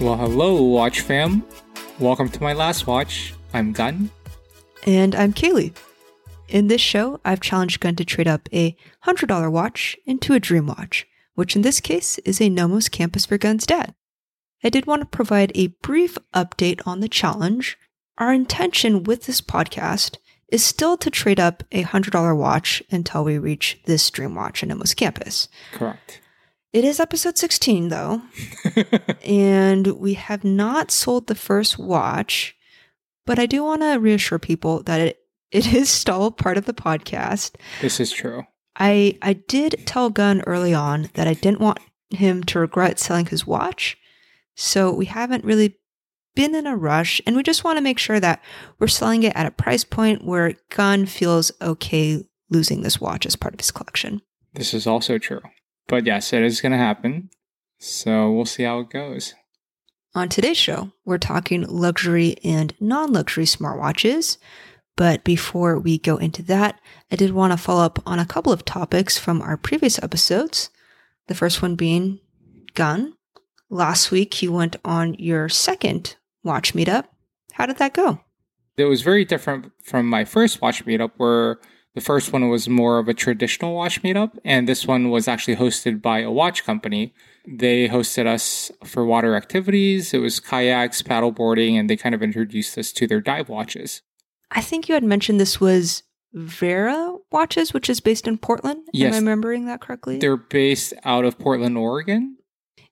Well, hello, Watch fam. Welcome to my last watch. I'm Gun. And I'm Kaylee. In this show, I've challenged Gun to trade up a $100 watch into a dream watch, which in this case is a Nomos Campus for Gun's dad. I did want to provide a brief update on the challenge. Our intention with this podcast is still to trade up a $100 watch until we reach this dream watch in Nomos Campus. Correct. It is episode 16, though, and we have not sold the first watch, but I do want to reassure people that it, it is still part of the podcast. This is true. I, I did tell Gunn early on that I didn't want him to regret selling his watch, so we haven't really been in a rush, and we just want to make sure that we're selling it at a price point where Gunn feels okay losing this watch as part of his collection. This is also true. But yes, it is going to happen. So we'll see how it goes. On today's show, we're talking luxury and non luxury smartwatches. But before we go into that, I did want to follow up on a couple of topics from our previous episodes. The first one being Gun. Last week, you went on your second watch meetup. How did that go? It was very different from my first watch meetup, where the first one was more of a traditional watch meetup, and this one was actually hosted by a watch company. They hosted us for water activities. It was kayaks, paddleboarding, and they kind of introduced us to their dive watches. I think you had mentioned this was Vero Watches, which is based in Portland. Yes. Am I remembering that correctly? They're based out of Portland, Oregon.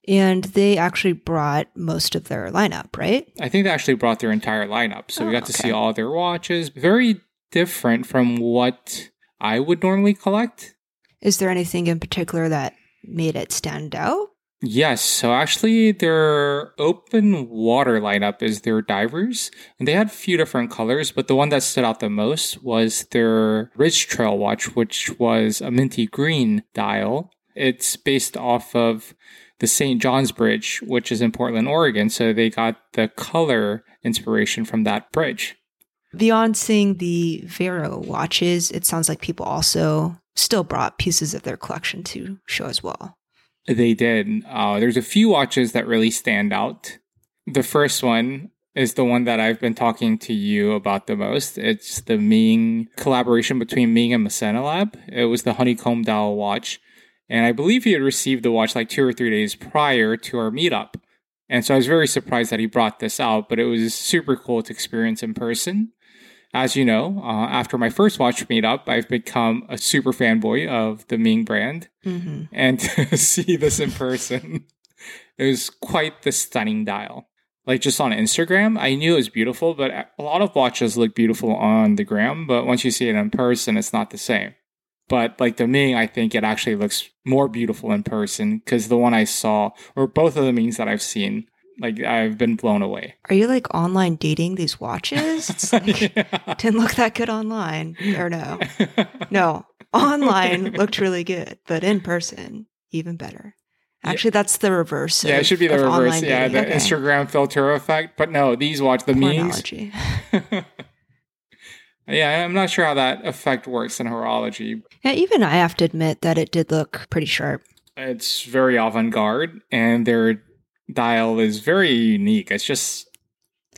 and they actually brought most of their lineup, right? I think they actually brought their entire lineup. So we Oh, got to see all their watches. Very different from what I would normally collect. Is there anything in particular that made it stand out? Yes, so actually their open water lineup is their divers. And they had a few different colors, but the one that stood out the most was their Ridge Trail watch, which was a minty green dial. It's based off of the St. John's Bridge, which is in Portland, Oregon. So they got the color inspiration from that bridge. Beyond seeing the Vero watches, it sounds like people also still brought pieces of their collection to show as well. They did. Uh, there's a few watches that really stand out. The first one is the one that I've been talking to you about the most. It's the Ming collaboration between Ming and Massena Lab. It was the honeycomb dial watch. And I believe he had received the watch like two or three days prior to our meetup. And so I was very surprised that he brought this out, but it was super cool to experience in person. As you know, uh, after my first watch meetup, I've become a super fanboy of the Ming brand hmm and to see this in person. It was quite the stunning dial. Like just on instagram i knew it was beautiful but a lot of watches look beautiful on the gram but once you see it in person it's not the same. But like the ming i think it actually looks more beautiful in person because the one i saw or both of the mings that i've seen like i've been blown away Are you like online dating these watches? It's like, Yeah. didn't look that good online. Or no. No. Online looked really good, but in person, even better. Yeah. Actually, that's the reverse. yeah it should be the reverse yeah dating. the Okay. instagram filter effect but no these watch the Poor mings yeah, I'm not sure how that effect works in horology. Yeah, even I have to admit that it did look pretty sharp. It's very avant garde, and their dial is very unique. It's just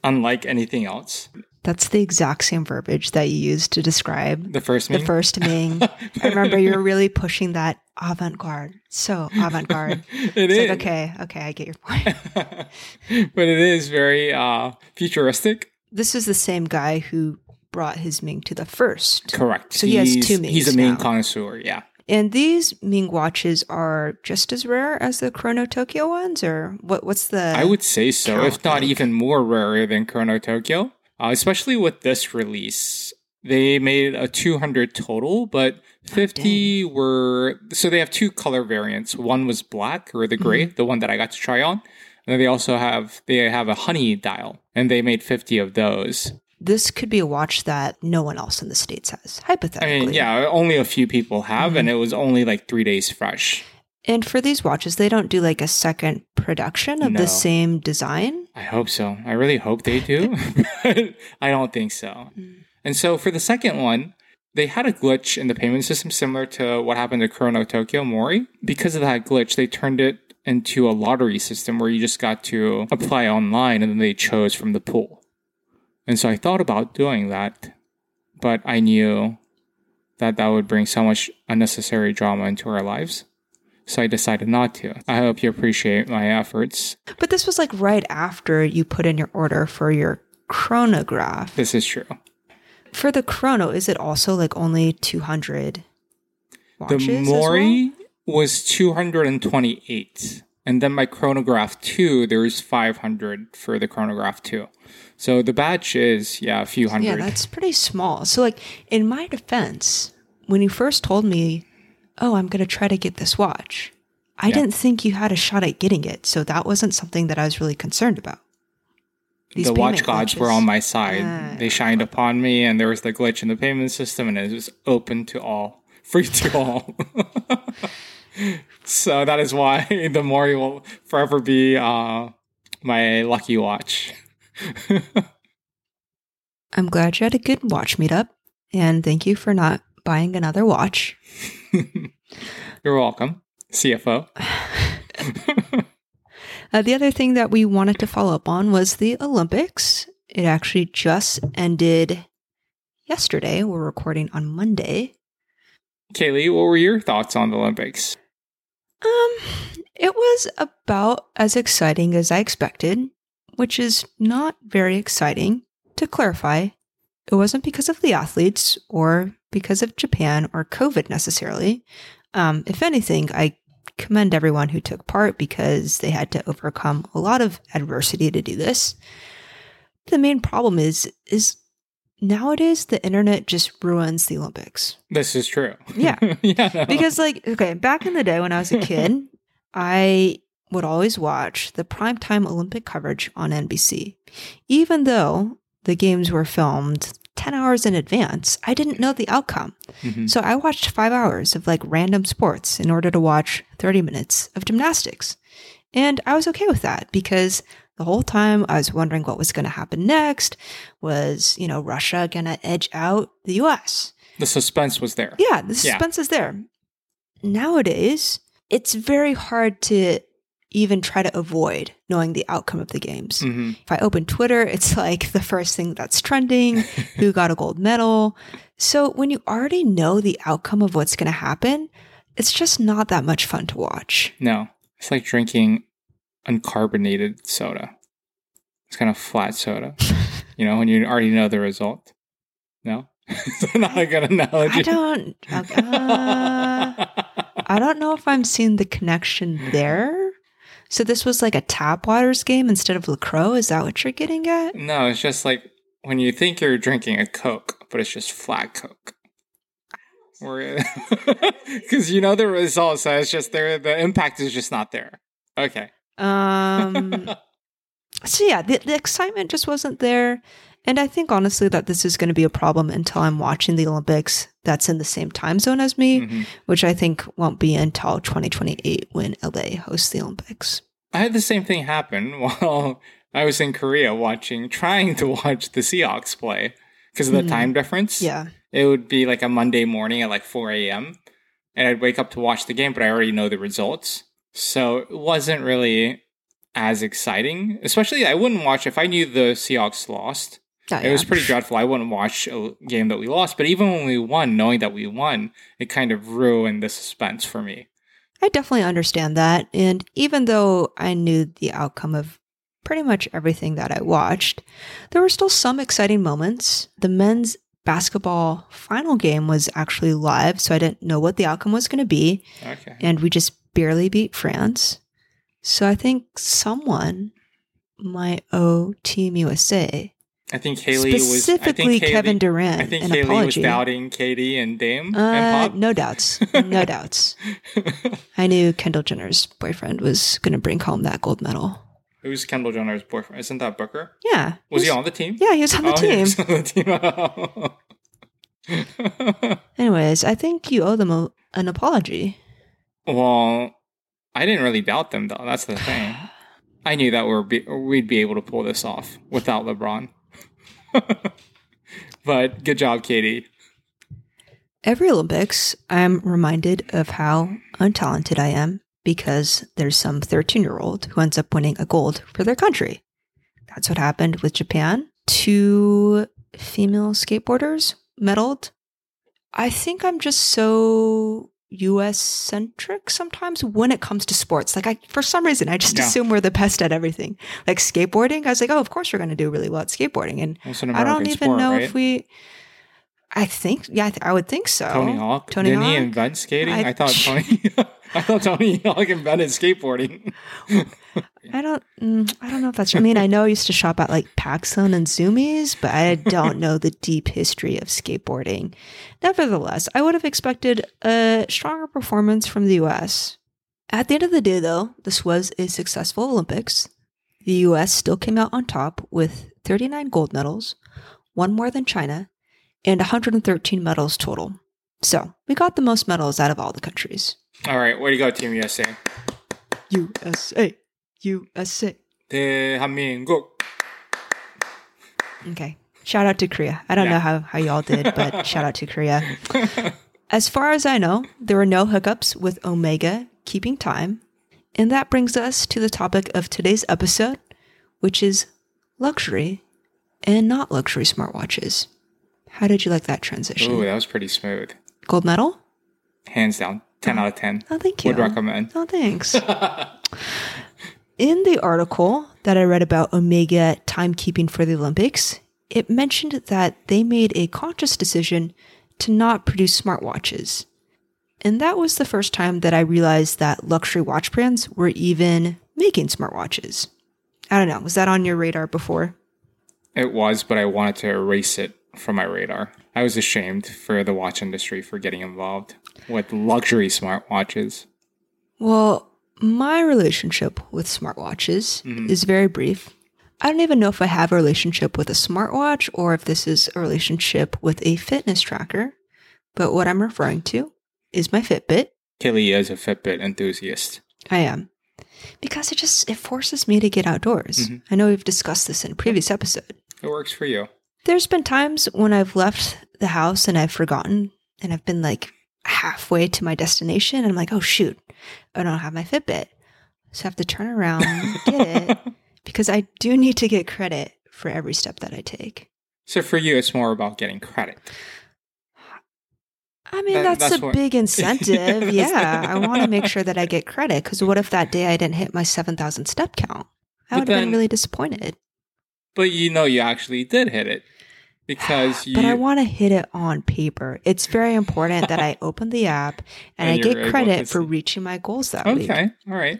unlike anything else. That's the exact same verbiage that you used to describe The first the first Ming. I remember you were really pushing that avant garde. So avant garde. it It's is. like, okay, okay, I get your point. but it is very uh, futuristic. This is the same guy who brought his Ming to the first. Correct. So he has two Mings He's a Ming now. connoisseur, yeah. And these Ming watches are just as rare as the Kurono Tokyo ones, or what? What's the? I would say so, count, if not even more rarer than Kurono Tokyo. Uh, especially with this release, they made a 200 total, but 50 were so they have two color variants. One was black or the gray, the one that I got to try on. And then they also have they have a honey dial, and they made 50 of those. This could be a watch that no one else in the states has, I hypothetically. mean, yeah, only a few people have, Mm-hmm. and it was only like three days fresh. And for these watches, they don't do like a second production of No. the same design. I hope so. I really hope they do. but I don't think so. And so for the second one, they had a glitch in the payment system similar to what happened to Kurono Tokyo Mori. Because of that glitch, they turned it into a lottery system where you just got to apply online and then they chose from the pool. And so I thought about doing that, but I knew that that would bring so much unnecessary drama into our lives. So I decided not to. I hope you appreciate my efforts. But this was like right after you put in your order for your chronograph. This is true. For the chrono, is it also like only 200 watches? The as well? Mori was 228. And then my chronograph 2, there's 500 for the chronograph 2. So the batch is, yeah, a few hundred. Yeah, that's pretty small. So, like, in my defense, when you first told me, oh, I'm going to try to get this watch, I Yeah. didn't think you had a shot at getting it. So, that wasn't something that I was really concerned about. These the watch gods were on my side. Ah. they shined upon me, and there was the glitch in the payment system, and it was open to all, free to all. so that is why the Mori will forever be uh, my lucky watch. I'm glad you had a good watch meetup. And thank you for not buying another watch. You're welcome, CFO. Uh, the other thing that we wanted to follow up on was the Olympics. It actually just ended yesterday. We're recording on Monday. Kaylee, what were your thoughts on the Olympics? Um, it was about as exciting as I expected, which is not very exciting. To clarify, it wasn't because of the athletes or because of Japan or COVID necessarily. Um, if anything, I commend everyone who took part because they had to overcome a lot of adversity to do this. The main problem is is nowadays the internet just ruins the Olympics. This is true. Yeah. yeah. no. Because like okay, back in the day when I was a kid, I would always watch the primetime Olympic coverage on NBC. Even though the games were filmed 10 hours in advance, I didn't know the outcome. Mhm. So I watched 5 hours of like random sports in order to watch 30 minutes of gymnastics. And I was okay with that because the whole time I was wondering what was going to happen next. Was, you know, Russia going to edge out the US? the suspense was there. Yeah, the Yeah. suspense is there. Nowadays, it's very hard to even try to avoid knowing the outcome of the games. hmm If I open Twitter, it's like the first thing that's trending, who got a gold medal. So when you already know the outcome of what's going to happen, it's just not that much fun to watch. No, it's like drinking uncarbonated soda. It's kind of flat soda. you know, when you already know the result. No, it's not a good analogy. I don't uh, I don't know if I'm seeing the connection there. So this was like a tap waters game instead of LaCroix. Is that what you're getting at? no, it's just like when you think you're drinking a Coke, but it's just flat Coke. Because you know the result, so it's just there. The impact is just not there. Okay. Um, so yeah, the, the excitement just wasn't there. And I think honestly that this is going to be a problem until I'm watching the Olympics that's in the same time zone as me, Mhm. which I think won't be until 2028 when LA hosts the Olympics. I had the same thing happen while I was in Korea watching, trying to watch the Seahawks play because of the Mhm. time difference. Yeah. It would be like a Monday morning at like 4 a.m. And I'd wake up to watch the game, but I already know the results. So it wasn't really as exciting. Especially, I wouldn't watch if I knew the Seahawks lost. Yeah, It was pretty dreadful. I wouldn't watch a game that we lost. But even when we won, knowing that we won, it kind of ruined the suspense for me. I definitely understand that. And even though I knew the outcome of pretty much everything that I watched, there were still some exciting moments. The men's basketball final game was actually live, so I didn't know what the outcome was going to be. Okay. And we just barely beat France. So I think someone might owe Team USA, I think Haley was. I specifically think Haley, Kevin Durant, I think an Haley apology. was doubting KD and Dame Uh, and Pop. no doubts. No doubts. I knew Kendall Jenner's boyfriend was going to bring home that gold medal. Who's Kendall Jenner's boyfriend? Isn't that Booker? Yeah. Was he on the team? Yeah, he was on the Oh, team. He was on the team. Anyways, I think you owe them a, an apology. well, I didn't really doubt them though. That's the thing. I knew that we're be, we'd be able to pull this off without LeBron. but good job, KD. Every Olympics, I'm reminded of how untalented I am because there's some 13 year old who ends up winning a gold for their country. That's what happened with Japan. Two female skateboarders medaled. I think I'm just so US centric sometimes when it comes to sports. Like I for some reason I just Yeah. assume we're the best at everything. Like skateboarding, I was like, oh of course we're gonna do really well at skateboarding. And an I don't even sport, know right? if we I think yeah, I, th- I would think so. Tony Hawk. Tony Didn't he Hawk? invent skating? I- I, thought Tony. I thought Tony Hawk invented skateboarding. I don't. Mm, I don't know if that's. I mean, I know I used to shop at like PacSun and Zumiez, but I don't know the deep history of skateboarding. Nevertheless, I would have expected a stronger performance from the U.S. At the end of the day, though, this was a successful Olympics. The U.S. still came out on top with 39 gold medals, one more than China, and 113 medals total. So we got the most medals out of all the countries. All right, where do you go, Team USA? USA, USA. 대한민국. Okay. Shout out to Korea. I don't Yeah. know how, how y'all did, but shout out to Korea. As far as I know, there were no hookups with Omega keeping time. And that brings us to the topic of today's episode, which is luxury and not luxury smartwatches. How did you like that transition? Ooh, that was pretty smooth. Gold medal? Hands down, ten oh. out of ten. Oh, thank you. Would recommend. Oh, thanks. In the article that I read about Omega timekeeping for the Olympics, it mentioned that they made a conscious decision to not produce smartwatches. And that was the first time that I realized that luxury watch brands were even making smartwatches. I don't know, was that on your radar before? It was, but I wanted to erase it from my radar. I was ashamed for the watch industry for getting involved with luxury smartwatches. Well, my relationship with smartwatches mm-hmm. is very brief. I don't even know if I have a relationship with a smartwatch or if this is a relationship with a fitness tracker. But what I'm referring to is my Fitbit. Kelly is a Fitbit enthusiast. I am. Because it just it forces me to get outdoors. Mm-hmm. I know we've discussed this in a previous episode. It works for you. There's been times when I've left the house and I've forgotten and I've been like halfway to my destination and I'm like, oh shoot, I don't have my Fitbit. So I have to turn around and get it because I do need to get credit for every step that I take. So for you, it's more about getting credit. I mean, That- that's, that's a what- big incentive. Yeah. I want to make sure that I get credit because what if that day I didn't hit my 7,000 step count? I would have been really disappointed. But you know you actually did hit it because you. But I want to hit it on paper. It's very important that I open the app and, And I get credit for reaching my goals that week. okay, all right.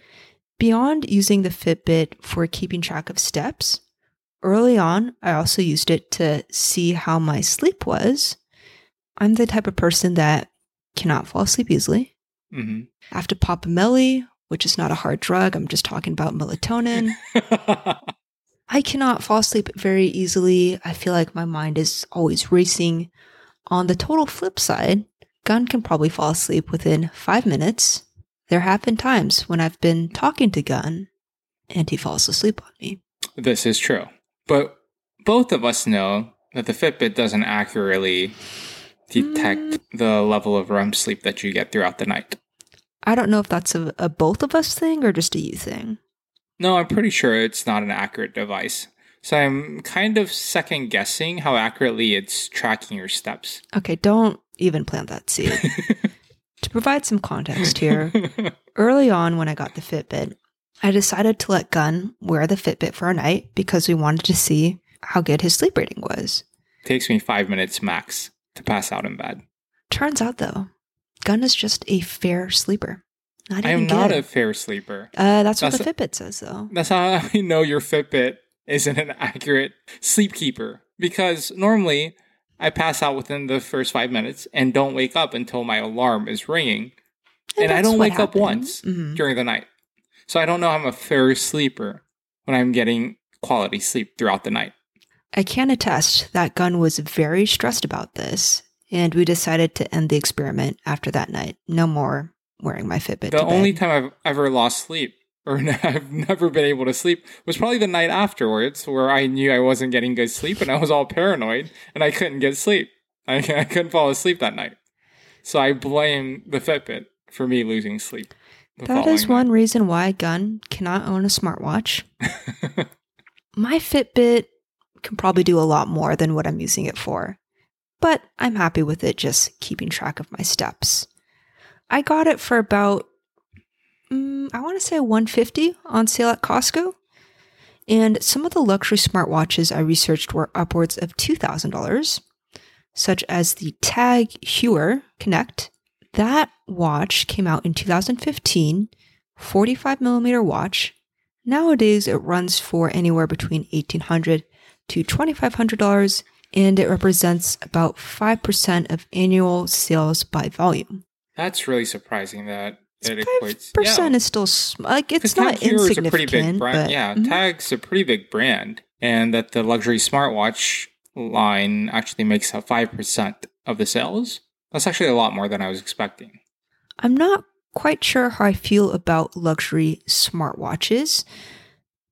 Beyond using the Fitbit for keeping track of steps, early on, I also used it to see how my sleep was. I'm the type of person that cannot fall asleep easily. hmm I have to pop a Melly, which is not a hard drug. I'm just talking about melatonin. I cannot fall asleep very easily. I feel like my mind is always racing. On the total flip side, Gun can probably fall asleep within five minutes. There have been times when I've been talking to Gun and he falls asleep on me. this is true, but both of us know that the Fitbit doesn't accurately detect Mm. the level of REM sleep that you get throughout the night. I don't know if that's a, a both of us thing or just a you thing. No, I'm pretty sure it's not an accurate device. So I'm kind of second guessing how accurately it's tracking your steps. Okay, don't even plant that seed. to provide some context here, early on when I got the Fitbit, I decided to let Gun wear the Fitbit for a night because we wanted to see how good his sleep rating was. Takes me five minutes max to pass out in bed. Turns out though, Gun is just a fair sleeper. Not I am even not a fair sleeper. uh, that's what that's the Fitbit says though. That's how I know your Fitbit isn't an accurate sleep keeper. Because normally I pass out within the first five minutes and don't wake up until my alarm is ringing. And, I don't what wake up once Mhm. during the night. So I don't know I'm a fair sleeper when I'm getting quality sleep throughout the night. I can attest that Gun was very stressed about this, and we decided to end the experiment after that night. No more wearing my Fitbit. The only time I've ever lost sleep or I've never been able to sleep was probably the night afterwards where I knew I wasn't getting good sleep and I was all paranoid and I couldn't get sleep. I, I couldn't fall asleep that night. So I blame the Fitbit for me losing sleep. That is one reason why Gun cannot own a smartwatch. My Fitbit can probably do a lot more than what I'm using it for, but I'm happy with it just keeping track of my steps. I got it for about, mm, I want to say 150 on sale at Costco. And some of the luxury smartwatches I researched were upwards of $2,000, such as the Tag Heuer Connect. That watch came out in 2015, 45 millimeter watch. Nowadays, it runs for anywhere between 1,800 to $2,500, and it represents about 5% of annual sales by volume. That's really surprising that it equates. percent yeah. is still like it's not Tag is a insignificant, pretty big brand. but yeah, Mhm. Tag's a pretty big brand, and that the luxury smartwatch line actually makes up five percent of the sales. That's actually a lot more than I was expecting. I'm not quite sure how I feel about luxury smartwatches.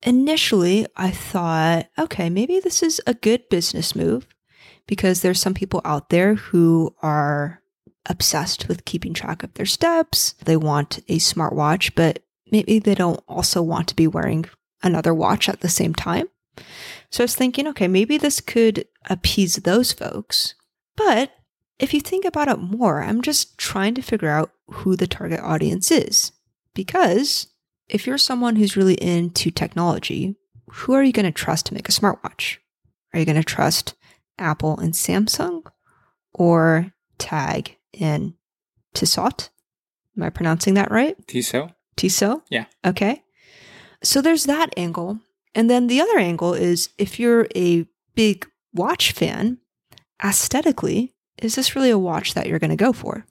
Initially, I thought, okay, maybe this is a good business move because there's some people out there who are obsessed with keeping track of their steps. They want a smartwatch, but maybe they don't also want to be wearing another watch at the same time. So I was thinking, okay, maybe this could appease those folks. But if you think about it more, I'm just trying to figure out who the target audience is. Because if you're someone who's really into technology, who are you going to trust to make a smartwatch? Are you going to trust Apple and Samsung or Tag and Tissot? Am I pronouncing that right? Tissot? Tissot? Yeah. Okay. So there's that angle. And then the other angle is if you're a big watch fan, aesthetically, is this really a watch that you're going to go for?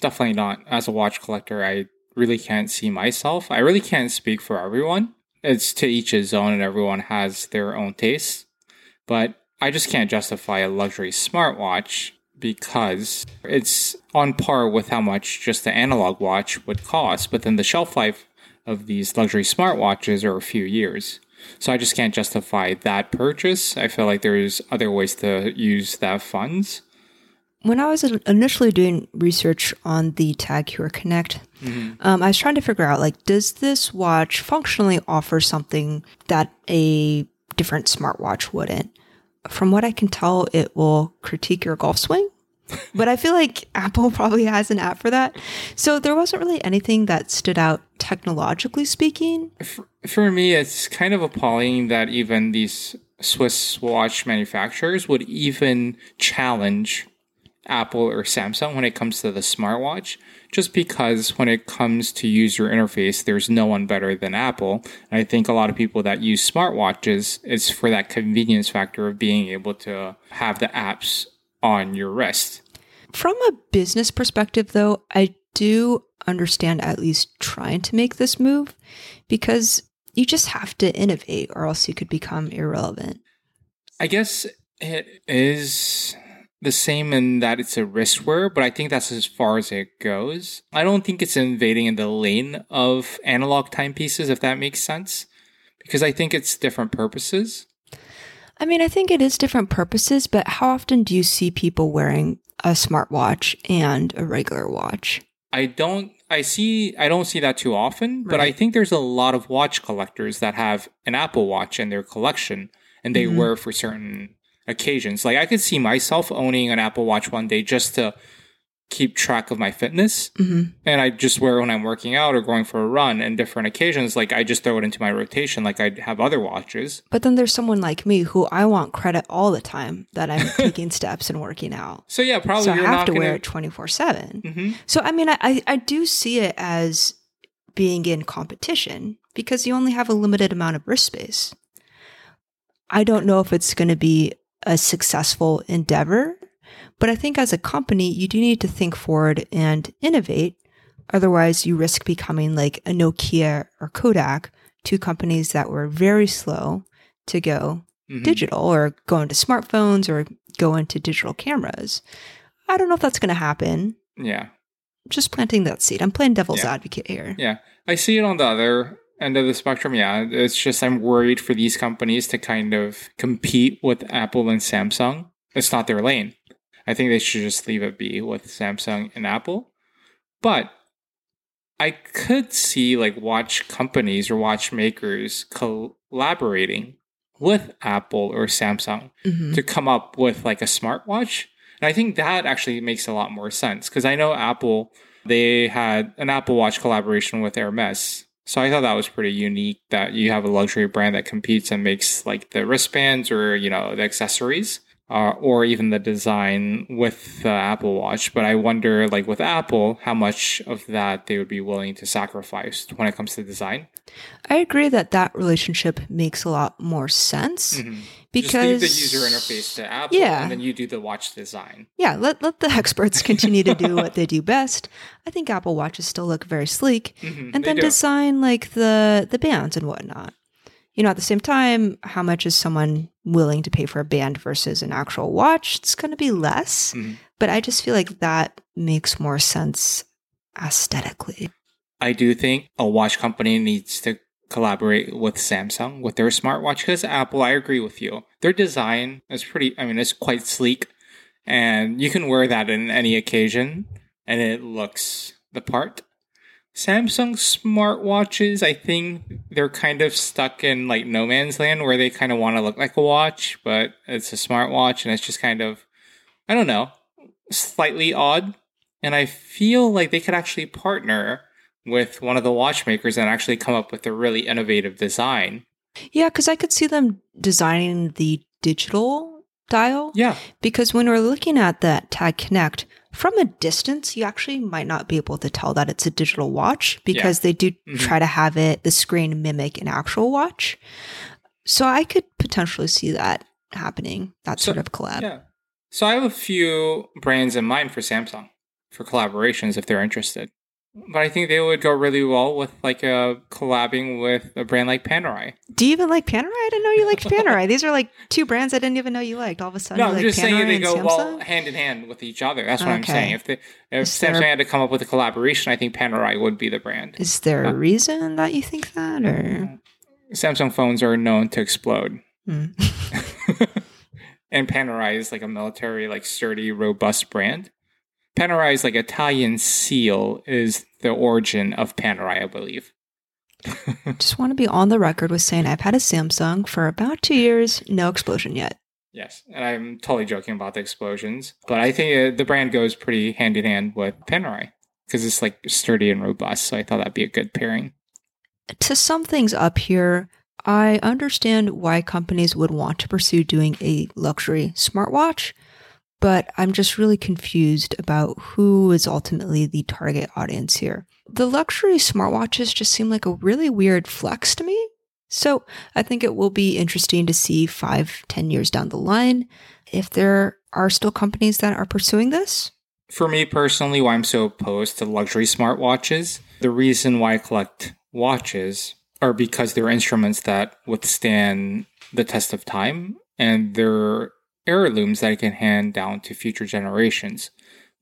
Definitely not. As a watch collector, I really can't see myself. I really can't speak for everyone. It's to each his own, and everyone has their own tastes. But I just can't justify a luxury smartwatch because it's on par with how much just the analog watch would cost. But then the shelf life of these luxury smartwatches are a few years. So I just can't justify that purchase. I feel like there's other ways to use that funds. When I was initially doing research on the Tag Heuer Connect, um, I was trying to figure out like, does this watch functionally offer something that a different smartwatch wouldn't? From what I can tell, it will critique your golf swing. but I feel like Apple probably has an app for that. So there wasn't really anything that stood out technologically speaking. For, for me, it's kind of appalling that even these Swiss watch manufacturers would even challenge Apple or Samsung when it comes to the smartwatch, just because when it comes to user interface, there's no one better than Apple. And I think a lot of people that use smartwatches, it's for that convenience factor of being able to have the apps on your wrist. From a business perspective, though, I do understand at least trying to make this move because you just have to innovate or else you could become irrelevant. I guess it is the same in that it's a wristwear, but I think that's as far as it goes. I don't think it's invading in the lane of analog timepieces, if that makes sense, because I think it's different purposes. I mean, I think it is different purposes, but how often do you see people wearing a smartwatch and a regular watch? I don't I see I don't see that too often, but I think there's a lot of watch collectors that have an Apple Watch in their collection and they Mhm. wear for certain occasions. Like I could see myself owning an Apple Watch one day just to keep track of my fitness Mm-hmm. and I just wear it when I'm working out or going for a run and different occasions. Like I just throw it into my rotation like I have other watches. But then there's someone like me who I want credit all the time that I'm taking steps and working out. So yeah, probably so I have not to gonna. wear it 24 7. Mhm. So, I mean, I, I- I do see it as being in competition because you only have a limited amount of wrist space. I don't know if it's going to be a successful endeavor, but I think as a company, you do need to think forward and innovate. Otherwise, you risk becoming like a Nokia or Kodak, two companies that were very slow to go Mhm. digital or go into smartphones or go into digital cameras. I don't know if that's going to happen Yeah. just planting that seed. I'm playing devil's Yeah. advocate here. Yeah, I see it on the other end of the spectrum. Yeah, it's just I'm worried for these companies to kind of compete with Apple and Samsung. It's not their lane. I think they should just leave it be with Samsung and Apple. But I could see like watch companies or watch makers collaborating with Apple or Samsung Mhm. to come up with like a smartwatch. And I think that actually makes a lot more sense because I know Apple, they had an Apple Watch collaboration with Hermes. So I thought that was pretty unique that you have a luxury brand that competes and makes like the wristbands or, you know, the accessories. Uh, or even the design with the Apple Watch, but I wonder, like with Apple, how much of that they would be willing to sacrifice when it comes to design. I agree that that relationship makes a lot more sense Mhm. because the user interface to Apple, Yeah. and then you do the watch design. Yeah, let, let the experts continue to do what they do best. I think Apple Watches still look very sleek. Mhm, and then do. design like the the bands and whatnot. You know, at the same time, how much is someone willing to pay for a band versus an actual watch? It's going to be less, Mhm. but I just feel like that makes more sense aesthetically. I do think a watch company needs to collaborate with Samsung with their smartwatch because Apple, I agree with you. Their design is pretty, I mean, it's quite sleek and you can wear that in any occasion and it looks the part. Samsung smartwatches, I think they're kind of stuck in like no man's land where they kind of want to look like a watch, but it's a smartwatch and it's just kind of, I don't know, slightly odd. And I feel like they could actually partner with one of the watchmakers and actually come up with a really innovative design. Yeah, because I could see them designing the digital dial Yeah. because when we're looking at that Tag Connect from a distance, you actually might not be able to tell that it's a digital watch because they do Mhm. try to have it the screen mimic an actual watch. So I could potentially see that happening, that So- sort of collab. Yeah. So I have a few brands in mind for Samsung for collaborations if they're interested. But I think they would go really well with like a collabing with a brand like Panerai. Do you even like Panerai? I didn't know you liked Panerai. These are like two brands I didn't even know you liked. All of a sudden, No, I'm like just saying they go Samsung. well hand in hand with each other. That's what I'm saying. If they, if Is there- Samsung had to come up with a collaboration, I think Panerai would be the brand. Is there a reason that you think that, or Samsung phones are known to explode. Hmm. and Panerai is like a military, like sturdy, robust brand. Panerai's like Italian seal is the origin of Panerai, I believe. just want to be on the record with saying I've had a Samsung for about two years, no explosion yet. Yes, and I'm totally joking about the explosions, but I think uh, the brand goes pretty hand in hand with Panerai because it's like sturdy and robust. So I thought that'd be a good pairing. To sum things up here, I understand why companies would want to pursue doing a luxury smartwatch, but I'm just really confused about who is ultimately the target audience here. The luxury smartwatches just seem like a really weird flex to me. So I think it will be interesting to see five, ten years down the line if there are still companies that are pursuing this. For me personally, why I'm so opposed to luxury smartwatches, the reason why I collect watches are because they're instruments that withstand the test of time and they're heirlooms that I can hand down to future generations.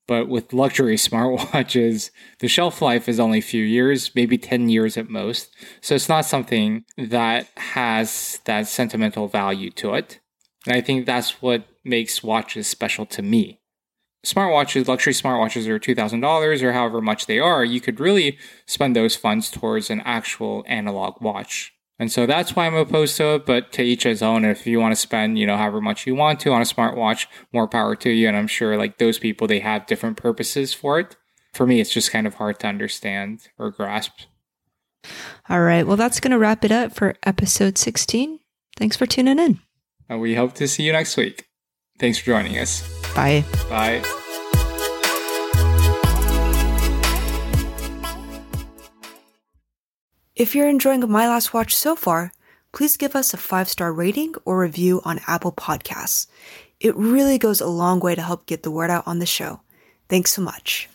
But with luxury smartwatches, the shelf life is only a few years, maybe 10 years at most. So it's not something that has that sentimental value to it. And I think that's what makes watches special to me smartwatches, luxury smartwatches are $2,000 or however much they are, you could really spend those funds towards an actual analog watch. And so that's why I'm opposed to it, but to each his own. If you want to spend, you know, however much you want to on a smartwatch, more power to you. And I'm sure like those people, they have different purposes for it. For me, it's just kind of hard to understand or grasp. All right. Well, that's going to wrap it up for episode 16. Thanks for tuning in. And we hope to see you next week. Thanks for joining us. Bye. Bye. If you're enjoying My Last Watch so far, please give us a five star rating or review on Apple Podcasts. It really goes a long way to help get the word out on the show. Thanks so much.